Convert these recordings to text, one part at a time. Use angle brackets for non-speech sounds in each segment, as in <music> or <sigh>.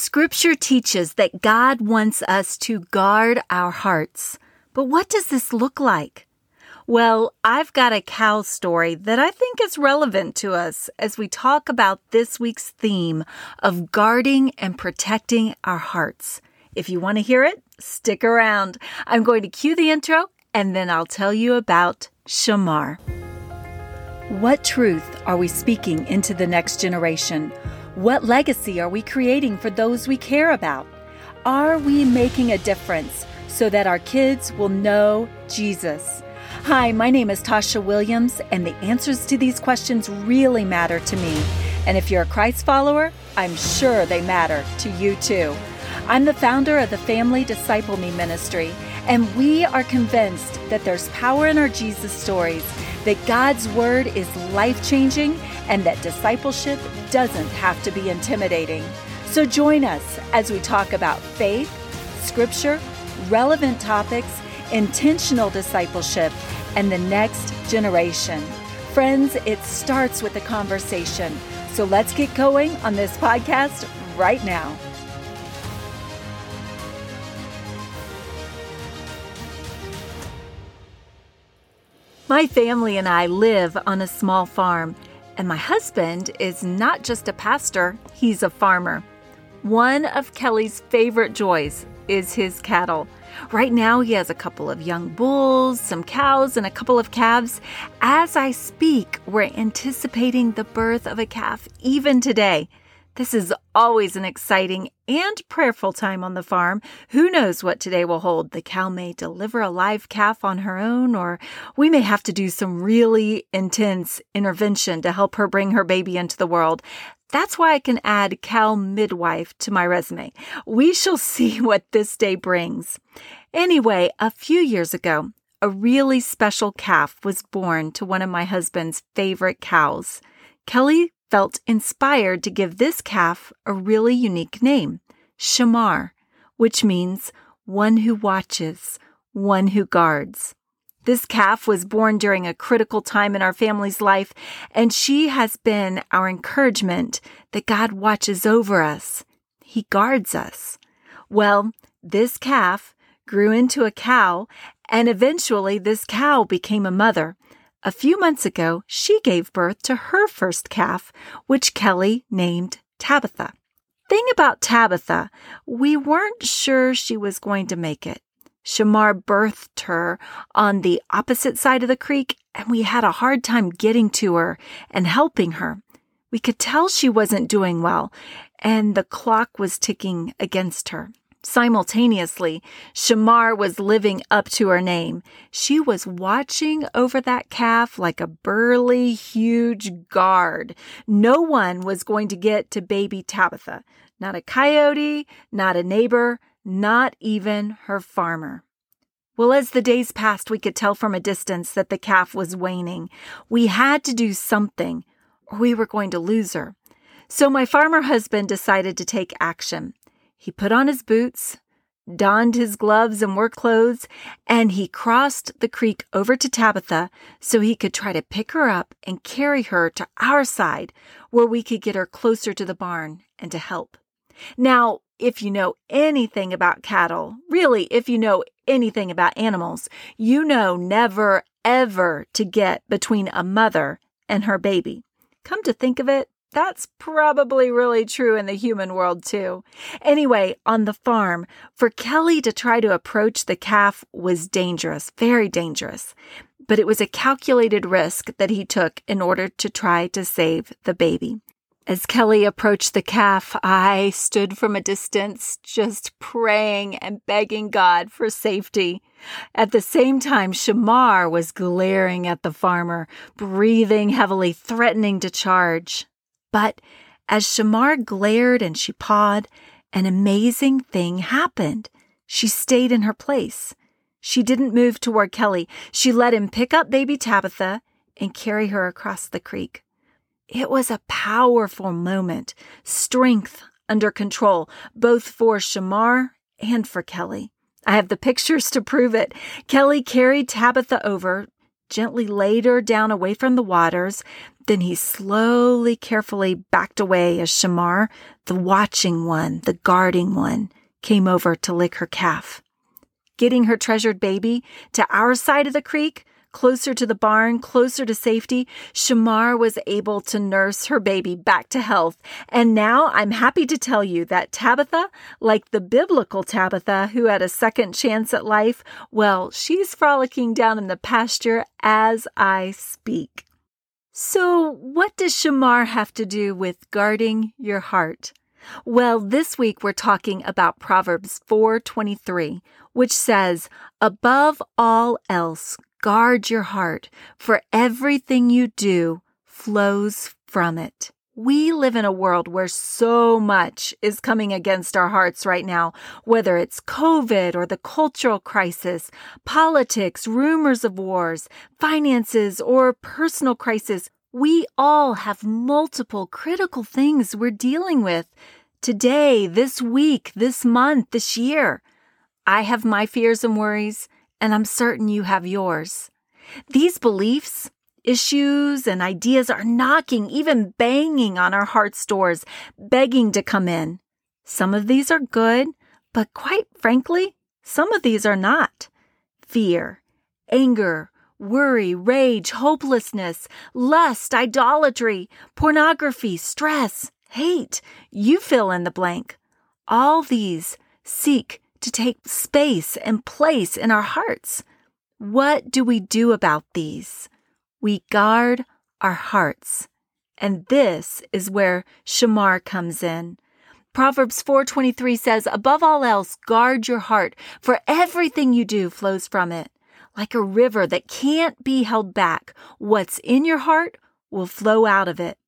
Scripture teaches that God wants us to guard our hearts. But what does this look like? Well, I've got a cow story that I think is relevant to us as we talk about this week's theme of guarding and protecting our hearts. If you want to hear it, stick around. I'm going to cue the intro and then I'll tell you about Shamar. What truth are we speaking into the next generation? What legacy are we creating for those we care about? Are we making a difference so that our kids will know Jesus? Hi, my name is Tosha Williams, and the answers to these questions really matter to me. And if you're a Christ follower, I'm sure they matter to you too. I'm the founder of the Family Disciple Me Ministry, and we are convinced that there's power in our Jesus stories, that God's Word is life changing, and that discipleship doesn't have to be intimidating. So join us as we talk about faith, scripture, relevant topics, intentional discipleship, and the next generation. Friends, it starts with a conversation. So let's get going on this podcast right now. My family and I live on a small farm, and my husband is not just a pastor, he's a farmer. One of Kelly's favorite joys is his cattle. Right now, he has a couple of young bulls, some cows, and a couple of calves. As I speak, we're anticipating the birth of a calf even today. This is always an exciting and prayerful time on the farm. Who knows what today will hold? The cow may deliver a live calf on her own, or we may have to do some really intense intervention to help her bring her baby into the world. That's why I can add cow midwife to my resume. We shall <laughs> see what this day brings. Anyway, a few years ago, a really special calf was born to one of my husband's favorite cows. Kelly felt inspired to give this calf a really unique name, Shamar, which means one who watches, one who guards. This calf was born during a critical time in our family's life, and she has been our encouragement that God watches over us. He guards us. Well, this calf grew into a cow, and eventually this cow became a mother. A few months ago, she gave birth to her first calf, which Kelly named Tabitha. Thing about Tabitha, we weren't sure she was going to make it. Shamar birthed her on the opposite side of the creek, and we had a hard time getting to her and helping her. We could tell she wasn't doing well, and the clock was ticking against her. Simultaneously, Shamar was living up to her name. She was watching over that calf like a burly, huge guard. No one was going to get to baby Tabitha. Not a coyote, not a neighbor, not even her farmer. Well, as the days passed, we could tell from a distance that the calf was waning. We had to do something, or we were going to lose her. So my farmer husband decided to take action. He put on his boots, donned his gloves and work clothes, and he crossed the creek over to Tabitha so he could try to pick her up and carry her to our side where we could get her closer to the barn and to help. Now, if you know anything about cattle, really, if you know anything about animals, you know never, ever to get between a mother and her baby. Come to think of it, that's probably really true in the human world too. Anyway, on the farm, for Kelly to try to approach the calf was dangerous, very dangerous. But it was a calculated risk that he took in order to try to save the baby. As Kelly approached the calf, I stood from a distance, just praying and begging God for safety. At the same time, Shamar was glaring at the farmer, breathing heavily, threatening to charge. But as Shamar glared and she pawed, an amazing thing happened. She stayed in her place. She didn't move toward Kelly. She let him pick up baby Tabitha and carry her across the creek. It was a powerful moment, strength under control, both for Shamar and for Kelly. I have the pictures to prove it. Kelly carried Tabitha over, gently laid her down away from the waters, Then he slowly, carefully backed away as Shamar, the watching one, the guarding one, came over to lick her calf. Getting her treasured baby to our side of the creek closer to the barn, closer to safety, Shamar was able to nurse her baby back to health. And now I'm happy to tell you that Tabitha, like the biblical Tabitha who had a second chance at life, well, she's frolicking down in the pasture as I speak. So, what does Shamar have to do with guarding your heart? Well, this week we're talking about Proverbs 4:23, which says, "Above all else, Guard your heart, for everything you do flows from it. We live in a world where so much is coming against our hearts right now, whether it's COVID or the cultural crisis, politics, rumors of wars, finances, or personal crisis. We all have multiple critical things we're dealing with today, this week, this month, this year. I have my fears and worries and I'm certain you have yours. These beliefs, issues, and ideas are knocking, even banging on our heart's doors, begging to come in. Some of these are good, but quite frankly, some of these are not. Fear, anger, worry, rage, hopelessness, lust, idolatry, pornography, stress, hate. You fill in the blank. All these seek to take space and place in our hearts. What do we do about these? We guard our hearts. And this is where Shamar comes in. Proverbs 4:23 says, "Above all else, guard your heart, for everything you do flows from it. Like a river that can't be held back, what's in your heart will flow out of it."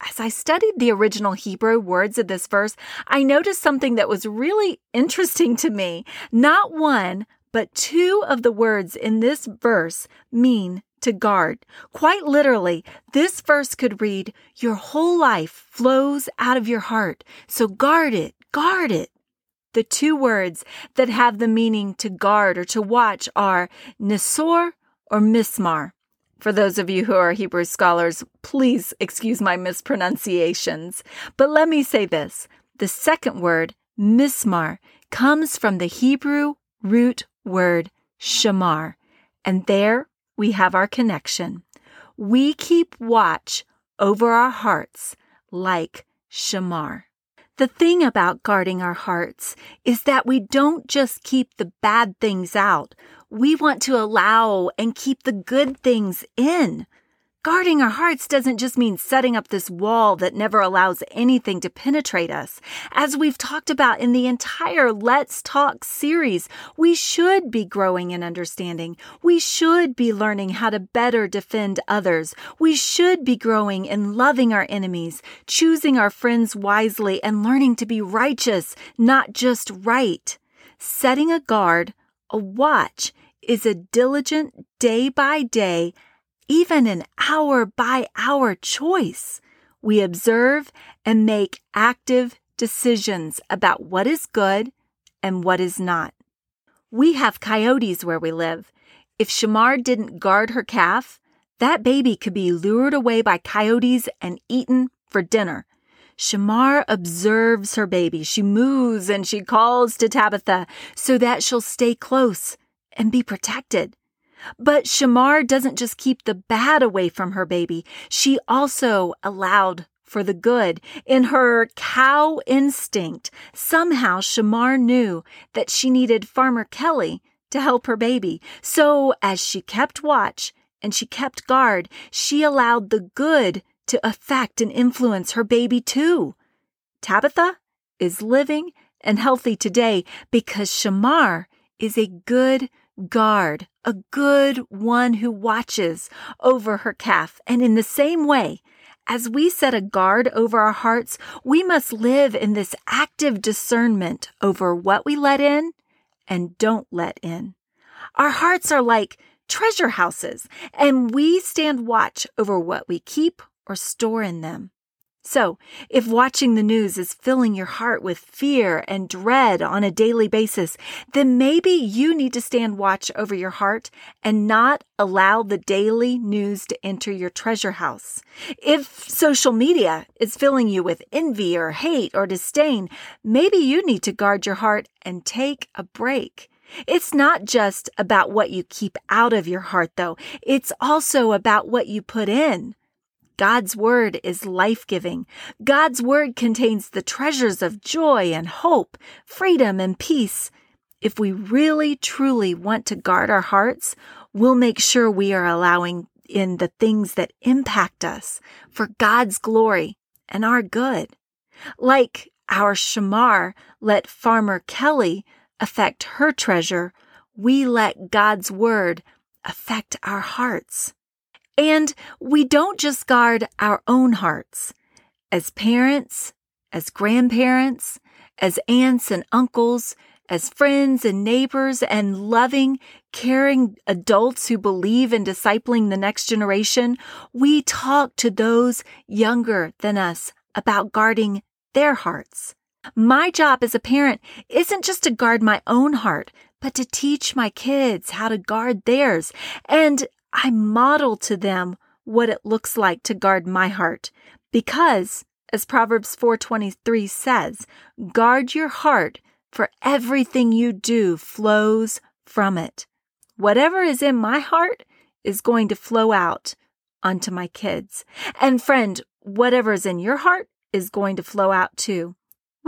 As I studied the original Hebrew words of this verse, I noticed something that was really interesting to me. Not one, but two of the words in this verse mean to guard. Quite literally, this verse could read, Your whole life flows out of your heart, so guard it, guard it. The two words that have the meaning to guard or to watch are nisor or mismar. For those of you who are Hebrew scholars, please excuse my mispronunciations. But let me say this the second word, mismar, comes from the Hebrew root word shamar. And there we have our connection. We keep watch over our hearts like shamar. The thing about guarding our hearts is that we don't just keep the bad things out we want to allow and keep the good things in. Guarding our hearts doesn't just mean setting up this wall that never allows anything to penetrate us. As we've talked about in the entire Let's Talk series, we should be growing in understanding. We should be learning how to better defend others. We should be growing in loving our enemies, choosing our friends wisely, and learning to be righteous, not just right. Setting a guard, a watch, is a diligent day by day, even an hour by hour choice. We observe and make active decisions about what is good and what is not. We have coyotes where we live. If Shamar didn't guard her calf, that baby could be lured away by coyotes and eaten for dinner. Shamar observes her baby. She moves and she calls to Tabitha so that she'll stay close and be protected. But Shamar doesn't just keep the bad away from her baby, she also allowed for the good. In her cow instinct, somehow Shamar knew that she needed Farmer Kelly to help her baby. So as she kept watch and she kept guard, she allowed the good to affect and influence her baby too. Tabitha is living and healthy today because Shamar is a good guard, a good one who watches over her calf. And in the same way, as we set a guard over our hearts, we must live in this active discernment over what we let in and don't let in. Our hearts are like treasure houses, and we stand watch over what we keep or store in them. So, if watching the news is filling your heart with fear and dread on a daily basis, then maybe you need to stand watch over your heart and not allow the daily news to enter your treasure house. If social media is filling you with envy or hate or disdain, maybe you need to guard your heart and take a break. It's not just about what you keep out of your heart, though. It's also about what you put in. God's word is life giving. God's word contains the treasures of joy and hope, freedom and peace. If we really truly want to guard our hearts, we'll make sure we are allowing in the things that impact us for God's glory and our good. Like our shamar let Farmer Kelly affect her treasure, we let God's word affect our hearts. And we don't just guard our own hearts. As parents, as grandparents, as aunts and uncles, as friends and neighbors, and loving, caring adults who believe in discipling the next generation, we talk to those younger than us about guarding their hearts. My job as a parent isn't just to guard my own heart, but to teach my kids how to guard theirs. And I model to them what it looks like to guard my heart because as Proverbs 4:23 says, guard your heart for everything you do flows from it. Whatever is in my heart is going to flow out onto my kids. And friend, whatever is in your heart is going to flow out too.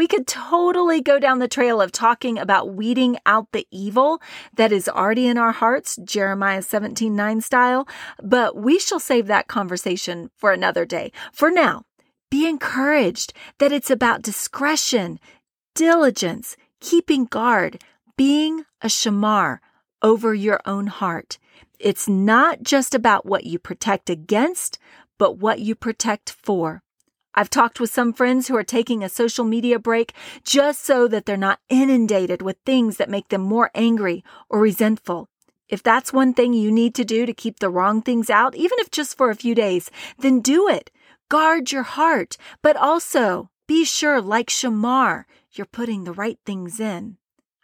We could totally go down the trail of talking about weeding out the evil that is already in our hearts, Jeremiah 17 9 style, but we shall save that conversation for another day. For now, be encouraged that it's about discretion, diligence, keeping guard, being a shamar over your own heart. It's not just about what you protect against, but what you protect for. I've talked with some friends who are taking a social media break just so that they're not inundated with things that make them more angry or resentful. If that's one thing you need to do to keep the wrong things out, even if just for a few days, then do it. Guard your heart, but also be sure, like Shamar, you're putting the right things in.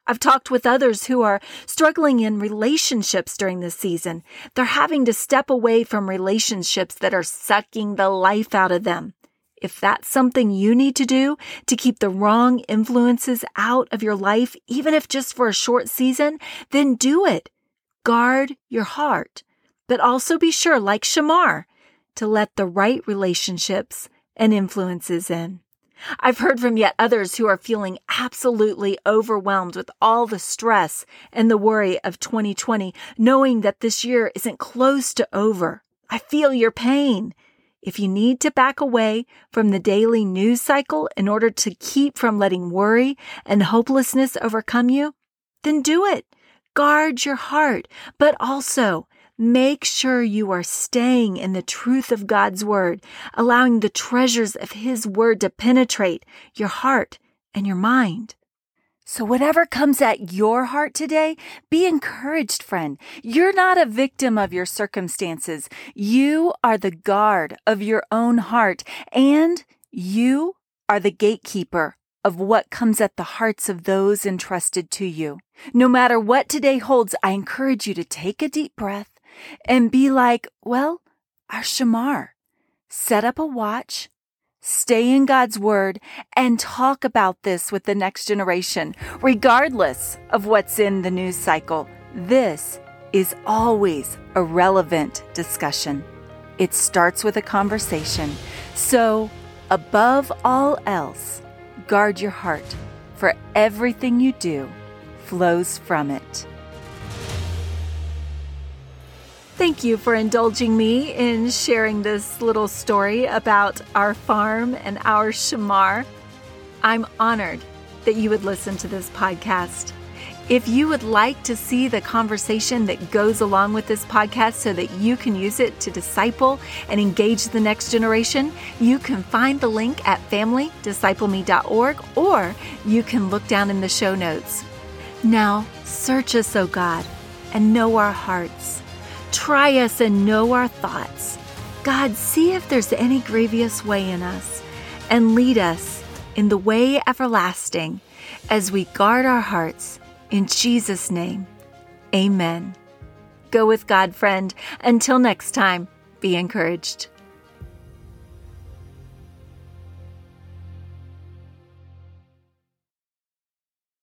I've talked with others who are struggling in relationships during this season. They're having to step away from relationships that are sucking the life out of them. If that's something you need to do to keep the wrong influences out of your life, even if just for a short season, then do it. Guard your heart, but also be sure, like Shamar, to let the right relationships and influences in. I've heard from yet others who are feeling absolutely overwhelmed with all the stress and the worry of 2020, knowing that this year isn't close to over. I feel your pain. If you need to back away from the daily news cycle in order to keep from letting worry and hopelessness overcome you, then do it. Guard your heart, but also make sure you are staying in the truth of God's word, allowing the treasures of his word to penetrate your heart and your mind. So, whatever comes at your heart today, be encouraged, friend. You're not a victim of your circumstances. You are the guard of your own heart, and you are the gatekeeper of what comes at the hearts of those entrusted to you. No matter what today holds, I encourage you to take a deep breath and be like, well, our Shamar. Set up a watch Stay in God's Word and talk about this with the next generation, regardless of what's in the news cycle. This is always a relevant discussion. It starts with a conversation. So, above all else, guard your heart, for everything you do flows from it. Thank you for indulging me in sharing this little story about our farm and our shamar. I'm honored that you would listen to this podcast. If you would like to see the conversation that goes along with this podcast so that you can use it to disciple and engage the next generation, you can find the link at familydiscipleme.org or you can look down in the show notes. Now, search us, O God, and know our hearts. Try us and know our thoughts. God, see if there's any grievous way in us, and lead us in the way everlasting as we guard our hearts. In Jesus' name, amen. Go with God, friend. Until next time, be encouraged.